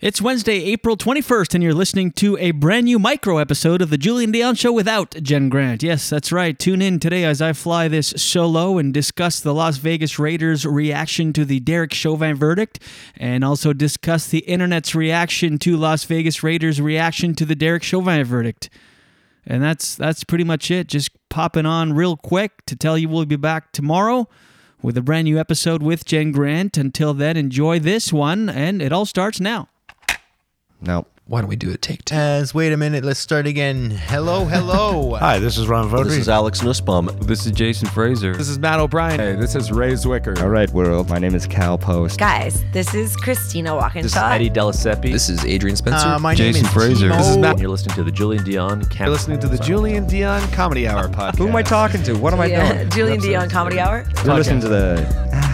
It's Wednesday, April 21st, and you're listening to a brand new micro episode of The Julien Dionne Show without Jen Grant. Yes, that's right. Tune in today as I fly this solo and discuss the Las Vegas Raiders' reaction to the Derek Chauvin verdict, and also discuss the internet's reaction to Las Vegas Raiders' reaction to the Derek Chauvin verdict. And that's that's pretty much it. Just popping on real quick to tell you we'll be back tomorrow with a brand new episode with Jen Grant. Until then, enjoy this one, and it all starts now. No. Why don't we do a take two? As wait a minute, let's start again. Hello, hello. Hi, this is Ron Vodry. This is Alex Nussbaum. This is Jason Fraser. This is Matt O'Brien. Hey, this is Ray Zwicker. All right, world. My name is Cal Post. Guys, this is Christina Walkinshaw. Delaseppe. This is Adrian Spencer. Uh, my Jason name is Fraser. Timo. This is Matt. And you're listening to the Julien Dionne Cam- You're listening to the Julien Dionne Comedy Hour podcast. Who am I talking to? What am I doing? Julien Dionne Comedy Hour. You're listening to the.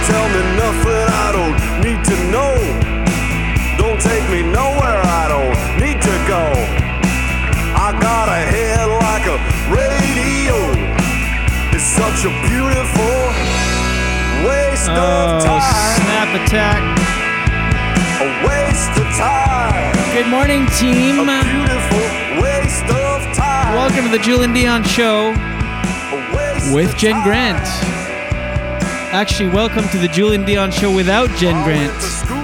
Don't tell me nothing I don't need to know. Don't take me nowhere I don't need to go. I got a head like a radio. It's such a beautiful waste Oh, of time. snap attack. A waste of time. Good morning, team. A beautiful waste of time. Welcome to the Julien Dionne Show A waste with Jen. Grant. Actually, welcome to the Julien Dionne Show without Jen I Grant. went to school.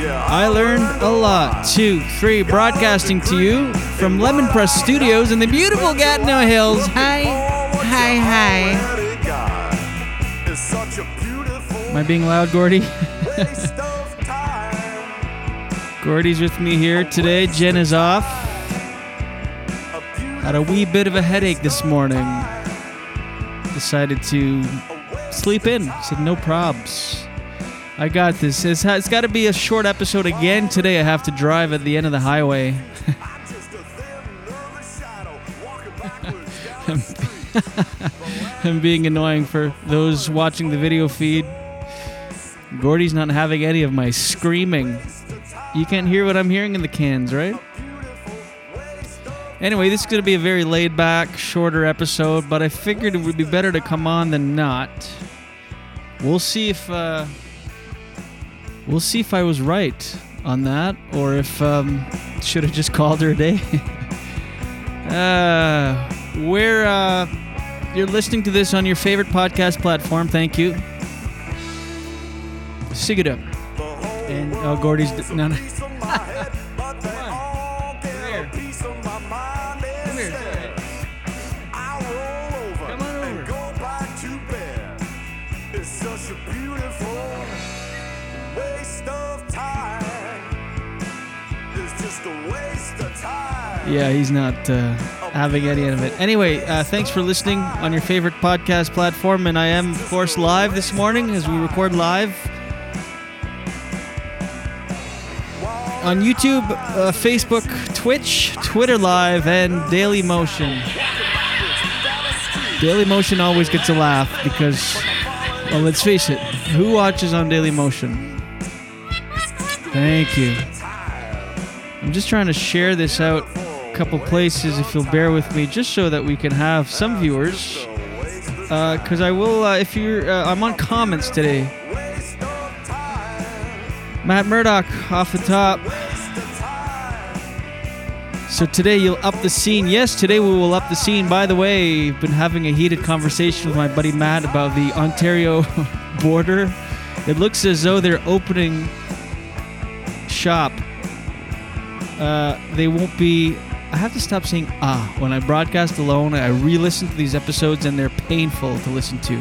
Yeah, I learned a lot. Two, three, broadcasting to you from Lemon Press Studios in the beautiful Gatineau Hills. Hi, hi, hi. Am I being loud, Gordy? Gordy's with me here today. Jen is off. Had a wee bit of a headache this morning. Decided to sleep in. Said no probs. I got this. It's, it's got to be a short episode again today. I have to drive at the end of the highway. I'm being annoying for those watching the video feed. Gordy's not having any of my screaming. You can't hear what I'm hearing in the cans, right? Anyway, this is going to be a very laid back, shorter episode, but I figured it would be better to come on than not. We'll see if uh, we'll see if I was right on that, or if um, should have just called her a day. uh, we're uh, you're listening to this on your favorite podcast platform. Thank you. Sig it up. And oh, Gordy's no, no. Yeah, he's not uh, having any of it. Anyway, uh, thanks for listening on your favorite podcast platform. And I am, of course, live this morning as we record live on YouTube, uh, Facebook, Twitch, Twitter Live, and Daily Motion. Daily Motion always gets a laugh because, well, let's face it, who watches on Daily Motion? Thank you. I'm just trying to share this out couple places if you'll bear with me, just so that we can have some viewers. Because I will, uh, if you're, uh, I'm on comments today. Matt Murdoch off the top. So today you'll up the scene. Yes, today we will up the scene. By the way, I've been having a heated conversation with my buddy Matt about the Ontario border. It looks as though they're opening shop. Uh, they won't be. I have to stop saying ah when I broadcast alone. I re-listen to these episodes and they're painful to listen to.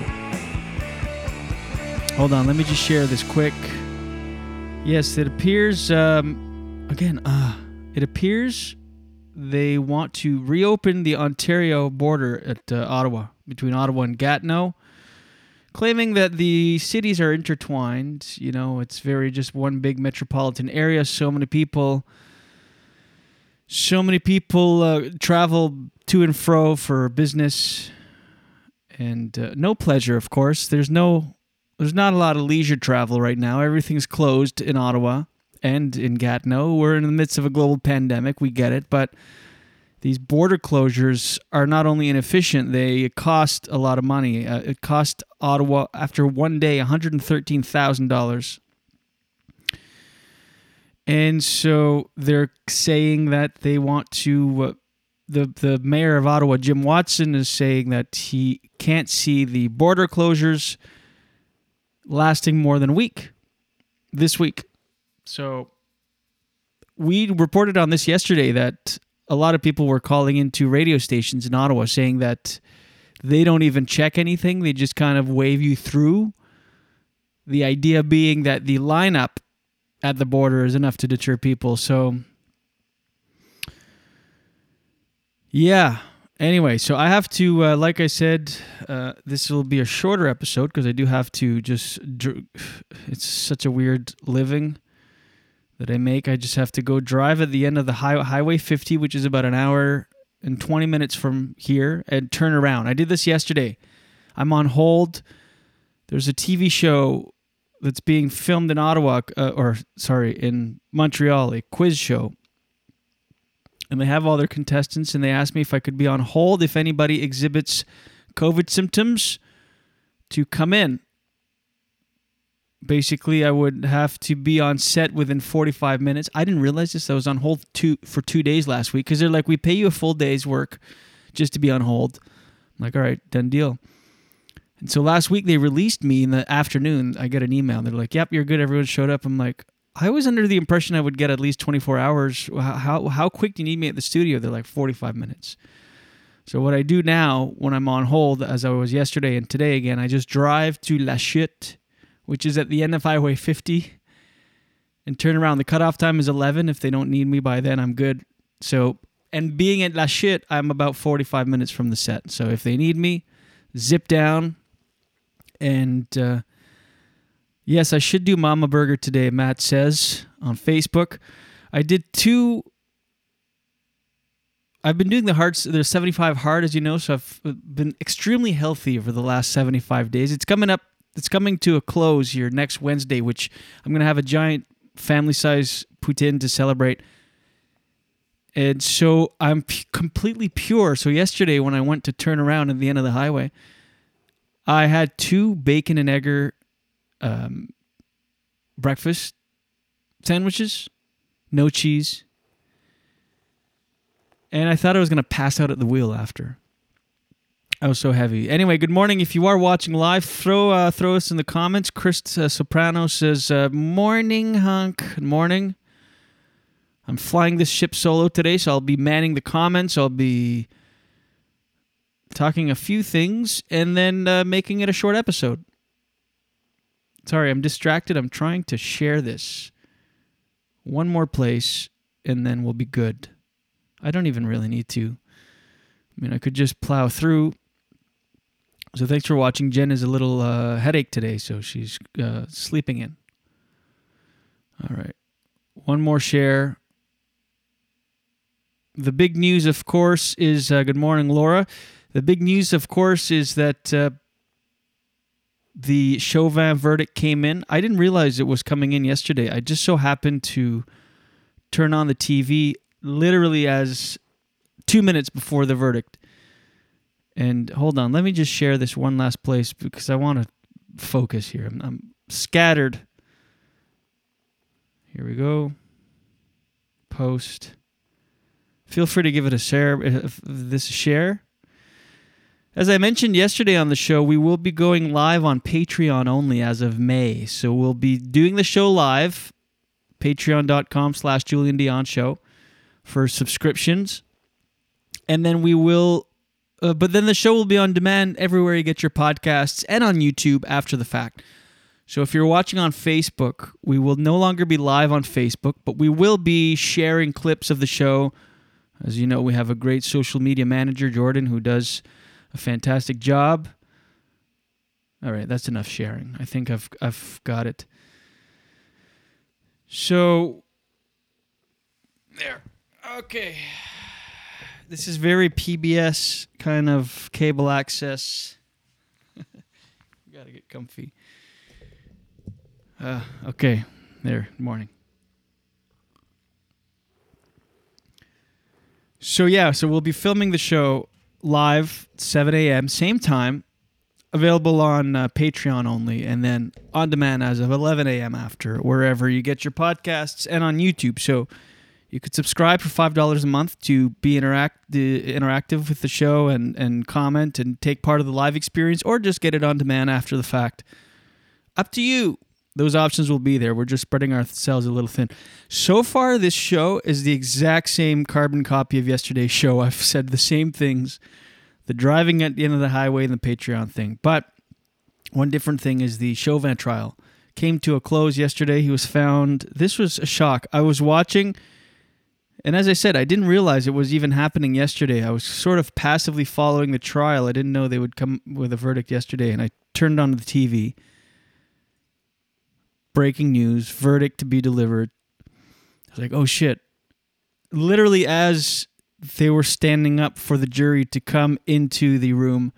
Hold on, let me just share this quick. Yes, it appears. Um, again, ah, it appears they want to reopen the Ontario border at uh, Ottawa, between Ottawa and Gatineau, claiming that the cities are intertwined. You know, it's very just one big metropolitan area, so many people. So many people uh, travel to and fro for business and uh, no pleasure, of course. There's no, there's not a lot of leisure travel right now. Everything's closed in Ottawa and in Gatineau. We're in the midst of a global pandemic. We get it, but these border closures are not only inefficient; they cost a lot of money. Uh, it cost Ottawa after one day one hundred and so they're saying that they want to. Uh, the the mayor of Ottawa, Jim Watson, is saying that he can't see the border closures lasting more than a week. This week, so we reported on this yesterday that a lot of people were calling into radio stations in Ottawa saying that they don't even check anything; they just kind of wave you through. The idea being that the lineup at the border is enough to deter people. So, yeah. Anyway, so I have to, uh, like I said, uh, this will be a shorter episode because I do have to just. Dr- it's such a weird living that I make. I just have to go drive at the end of the high- Highway 50, which is about an hour and 20 minutes from here, and turn around. I did this yesterday. I'm on hold. There's a TV show that's being filmed in Ottawa, uh, or sorry, in Montreal, a quiz show. And they have all their contestants, and they asked me if I could be on hold if anybody exhibits COVID symptoms to come in. Basically, I would have to be on set within 45 minutes. I didn't realize this. I was on hold two for two days last week because they're like, we pay you a full day's work just to be on hold. I'm like, all right, done deal. And so last week they released me in the afternoon. I get an email. They're like, "Yep, you're good. Everyone showed up." I'm like, I was under the impression I would get at least 24 hours. How how quick do you need me at the studio? They're like 45 minutes. So what I do now when I'm on hold, as I was yesterday and today again, I just drive to Lachute, which is at the end of Highway 50, and turn around. The cutoff time is 11. If they don't need me by then, I'm good. So and being at Lachute, I'm about 45 minutes from the set. So if they need me, zip down and uh, yes, I should do Mama Burger today, Matt says on Facebook. I did two. I've been doing the hard, the 75 hard, as you know, so I've been extremely healthy over the last 75 days. It's coming up, it's coming to a close here next Wednesday, which I'm going to have a giant family size poutine to celebrate. And so I'm p- completely pure. So yesterday, when I went to turn around at the end of the highway, I had two bacon and egger um, breakfast sandwiches, no cheese, and I thought I was gonna pass out at the wheel after. I was so heavy. Anyway, good morning. If you are watching live, throw uh, throw us in the comments. Chris uh, Soprano says, uh, "Morning, hunk. Good morning." I'm flying this ship solo today, so I'll be manning the comments. I'll be talking a few things and then uh, making it a short episode. Sorry, I'm distracted. I'm trying to share this. One more place, and then we'll be good. I don't even really need to. I mean, I could just plow through. So thanks for watching. Jen is a little uh, headache today, so she's uh, sleeping in. All right. One more share. The big news, of course, is uh, good morning, Laura. The big news, of course, is that uh, the Chauvin verdict came in. I didn't realize it was coming in yesterday. I just so happened to turn on the TV literally as two minutes before the verdict. And hold on, let me just share this one last place because I want to focus here. I'm, I'm scattered. Here we go. Post. Feel free to give it a share. If this share. As I mentioned yesterday on the show, we will be going live on Patreon only as of May. So we'll be doing the show live, patreon.com slash Julien Dionne Show for subscriptions. And then we will, uh, but then the show will be on demand everywhere you get your podcasts and on YouTube after the fact. So if you're watching on Facebook, we will no longer be live on Facebook, but we will be sharing clips of the show. As you know, we have a great social media manager, Jordan, who does a fantastic job. All right, that's enough sharing. I think I've I've got it. So there. Okay. This is very PBS kind of cable access. Got to get comfy. Uh, okay, there. Morning. So yeah, so we'll be filming the show live 7 a.m. same time, available on uh, Patreon only, and then on demand as of 11 a.m. after wherever you get your podcasts and on YouTube. So you could subscribe for five dollars a month to be interact the, interactive with the show and and comment and take part of the live experience, or just get it on demand after the fact. Up to you. Those options will be there. We're just spreading ourselves a little thin. So far, this show is the exact same carbon copy of yesterday's show. I've said the same things the driving at the end of the highway and the Patreon thing. But one different thing is the Chauvin trial came to a close yesterday. He was found. This was a shock. I was watching, and as I said, I didn't realize it was even happening yesterday. I was sort of passively following the trial. I didn't know they would come with a verdict yesterday, and I turned on the TV breaking news, verdict to be delivered. I was like, oh shit. Literally, as they were standing up for the jury to come into the room,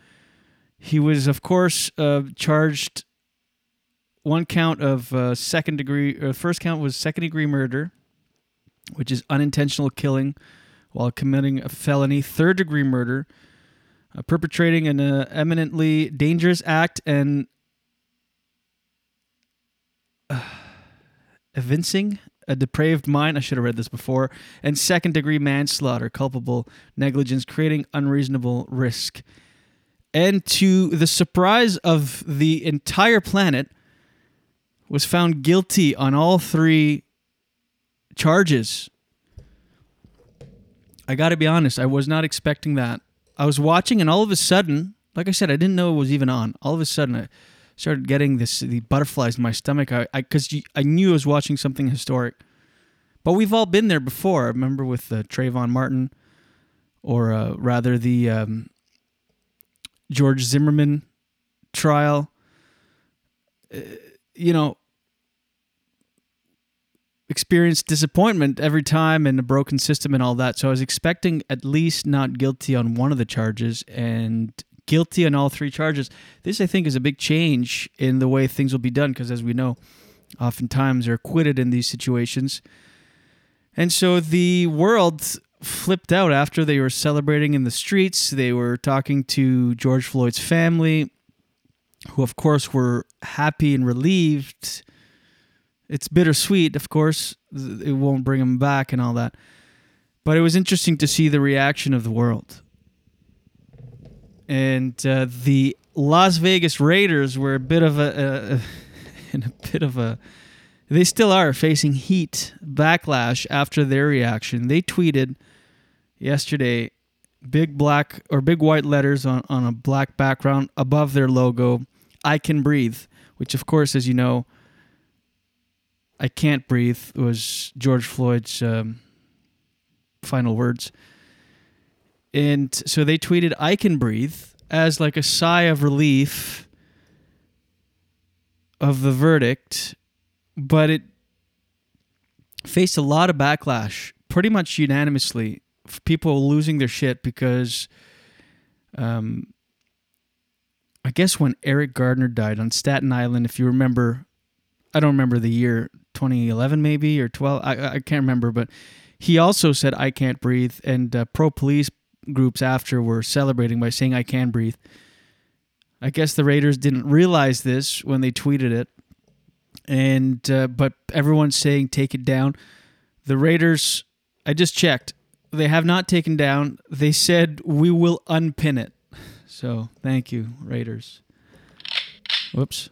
he was, of course, uh, charged one count of uh, second degree, uh, first count was second degree murder, which is unintentional killing while committing a felony, third degree murder, uh, perpetrating an uh, eminently dangerous act, and evincing a depraved mind. I should have read this before. And second degree manslaughter, culpable negligence, creating unreasonable risk. And to the surprise of the entire planet, was found guilty on all three charges. I got to be honest, I was not expecting that. I was watching, and all of a sudden, like I said, I didn't know it was even on. All of a sudden, I started getting this the butterflies in my stomach. I because I, I, knew I was watching something historic. But we've all been there before. I remember with uh, Trayvon Martin, or uh, rather the um, George Zimmerman trial. Uh, you know, experienced disappointment every time and a broken system and all that. So I was expecting at least not guilty on one of the charges and guilty on all three charges. This, I think, is a big change in the way things will be done because, as we know, oftentimes they're acquitted in these situations. And so the world flipped out after they were celebrating in the streets. They were talking to George Floyd's family, who, of course, were happy and relieved. It's bittersweet, of course. It won't bring him back and all that. But it was interesting to see the reaction of the world and uh, the Las Vegas Raiders were a bit of a, in a bit of a they still are facing heat backlash after their reaction. They tweeted yesterday big black or big white letters on, on a black background above their logo, I can breathe, which, of course, as you know, I can't breathe was George Floyd's um, final words. And so they tweeted, I can breathe as like a sigh of relief of the verdict, but it faced a lot of backlash, pretty much unanimously. People losing their shit because, um, I guess when Eric Garner died on Staten Island, if you remember, I don't remember the year, 2011 maybe or 12, I, I can't remember, but he also said, I can't breathe. And uh, pro police groups after were celebrating by saying, I can breathe. I guess the Raiders didn't realize this when they tweeted it, and uh, but everyone's saying take it down. The Raiders, I just checked, they have not taken down. They said we will unpin it. So thank you, Raiders. Whoops.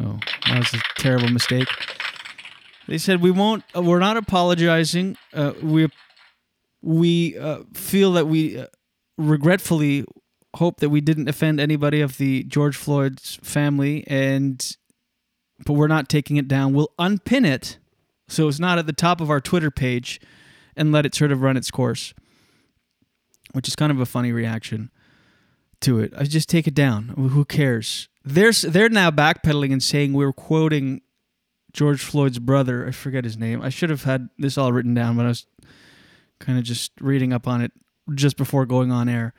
Oh, that was a terrible mistake. They said we won't. We're not apologizing. Uh, we we uh, feel that we uh, regretfully hope that we didn't offend anybody of the George Floyd's family, and but we're not taking it down. We'll unpin it so it's not at the top of our Twitter page, and let it sort of run its course, which is kind of a funny reaction to it. I just take it down. Who cares? They're they're now backpedaling and saying we were quoting George Floyd's brother. I forget his name. I should have had this all written down, but I was kind of just reading up on it just before going on air.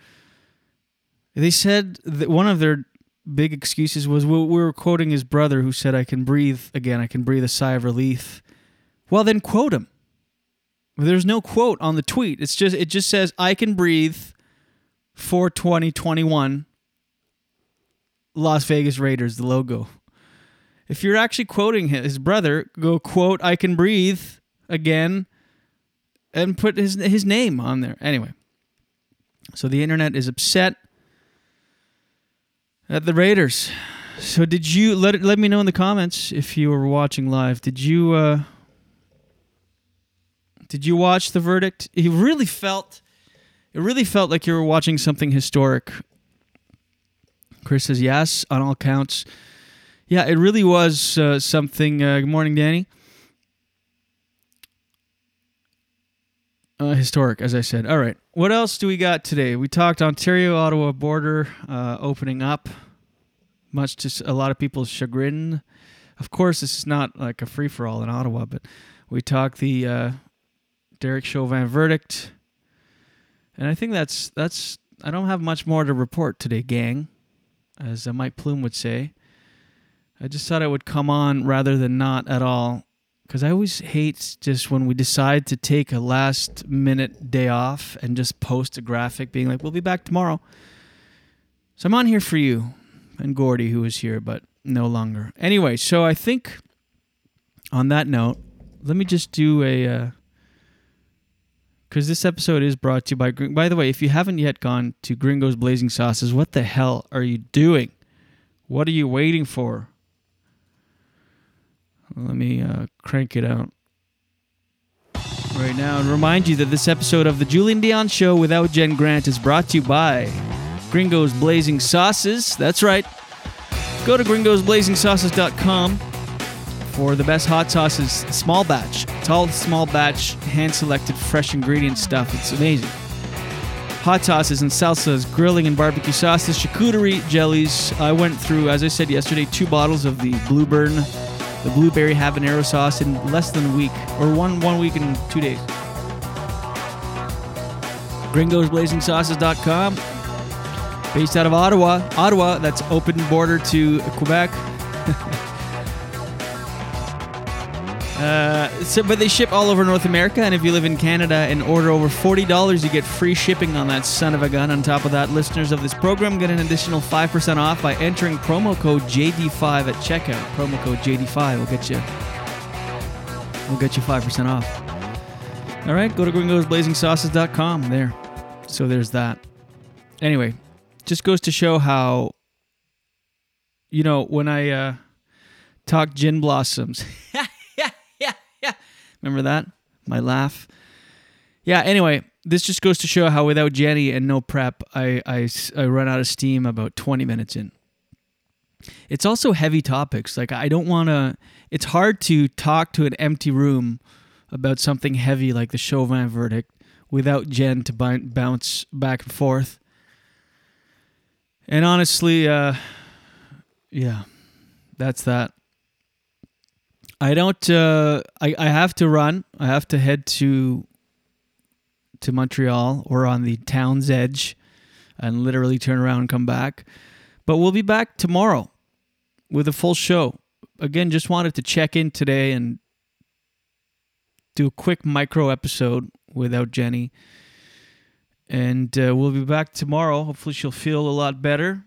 They said that one of their big excuses was we we were quoting his brother who said, I can breathe again, I can breathe a sigh of relief. Well, then quote him. There's no quote on the tweet. It's just it just says I can breathe for 2021 Las Vegas Raiders the logo. If you're actually quoting his brother, go quote I can breathe again and put his his name on there. Anyway. So the internet is upset at the Raiders. So did you let let me know in the comments if you were watching live. Did you uh did you watch the verdict? It really felt it really felt like you were watching something historic. Chris says yes on all counts. Yeah, it really was uh, something. Uh, good morning, Danny. Uh, historic, as I said. All right. What else do we got today? We talked Ontario Ottawa border uh, opening up, much to a lot of people's chagrin. Of course, this is not like a free for all in Ottawa, but we talked the uh, Derek Chauvin verdict, and I think that's that's. I don't have much more to report today, gang, as uh, Mike Plume would say. I just thought I would come on rather than not at all because I always hate just when we decide to take a last minute day off and just post a graphic being like, we'll be back tomorrow. So I'm on here for you and Gordy, who is here, but no longer. Anyway, so I think on that note, let me just do a. Uh, because this episode is brought to you by. Gring- By the way, if you haven't yet gone to Gringo's Blazing Sauces, what the hell are you doing? What are you waiting for? Let me uh, crank it out right now and remind you that this episode of The Julien Dionne Show without Jen Grant is brought to you by Gringo's Blazing Sauces. That's right. Go to gringosblazingsauces.com for the best hot sauces, small batch. It's all small batch, hand selected, fresh ingredient stuff. It's amazing. Hot sauces and salsas, grilling and barbecue sauces, charcuterie, jellies. I went through, as I said yesterday, two bottles of the Blueburn the blueberry habanero sauce in less than a week, or one one week and two days. GringosBlazingSauces.com, based out of Ottawa. Ottawa, that's open border to Quebec. Uh, so, but they ship all over North America, and if you live in Canada and order over forty dollars, you get free shipping on that son of a gun. On top of that, listeners of this program get an additional five percent off by entering promo code JD5 at checkout. Promo code JD5 will get you we'll get you five percent off. All right, go to gringosblazingsauces.com. There, so there's that. Anyway, just goes to show how you know when I uh, talk gin blossoms. Remember that? My laugh. Yeah, anyway, this just goes to show how without Jenny and no prep, I, I, I run out of steam about 20 minutes in. it's also heavy topics. Like I don't want to. It's hard to talk to an empty room about something heavy like the Chauvin verdict without Jen to b- bounce back and forth. And honestly, uh, yeah, that's that. I don't. Uh, I I have to run. I have to head to to Montreal or on the town's edge, and literally turn around and come back. But we'll be back tomorrow with a full show. Again, just wanted to check in today and do a quick micro episode without Jenny. And uh, we'll be back tomorrow. Hopefully, she'll feel a lot better.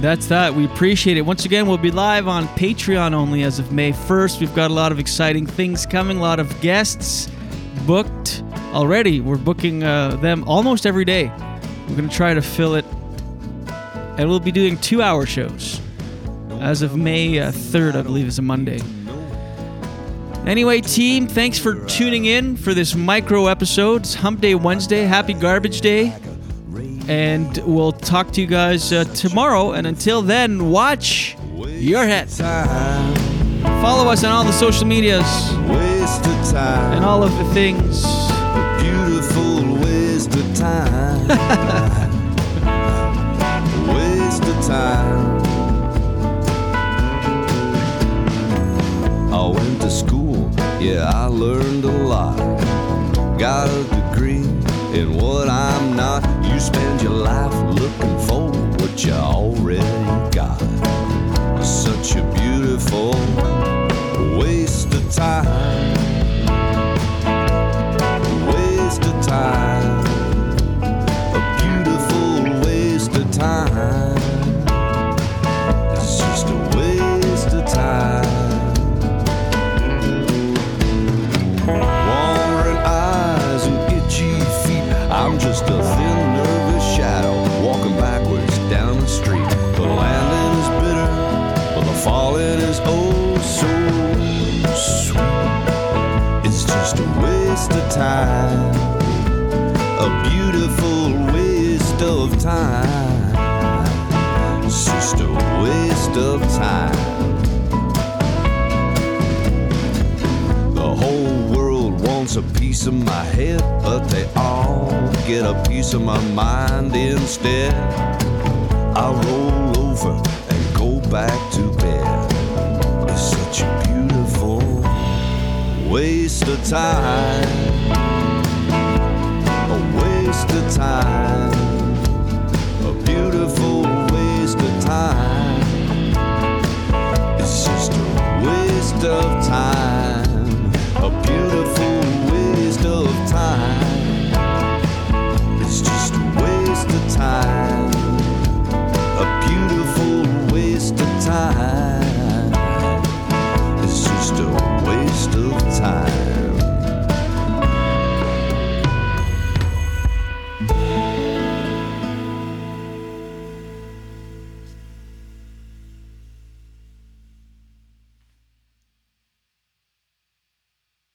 That's that. We appreciate it. Once again, we'll be live on Patreon only as of May 1st. We've got a lot of exciting things coming, a lot of guests booked already. We're booking uh, them almost every day. We're going to try to fill it. And we'll be doing two hour shows as of May uh, 3rd, I believe, is a Monday. Anyway, team, thanks for tuning in for this micro episode. It's Hump Day Wednesday. Happy Garbage Day. And we'll talk to you guys uh, tomorrow. And until then, watch your head. Follow us on all the social medias and all of the things. I'm just a thin, nervous shadow walking backwards down the street. The landing is bitter, but the falling is oh so sweet. It's just a waste of time, a beautiful waste of time. It's just a waste of time. The whole world wants a piece of my head, but they all get a piece of my mind instead. I roll over and go back to bed. It's such a beautiful waste of time. A waste of time. A beautiful waste of time.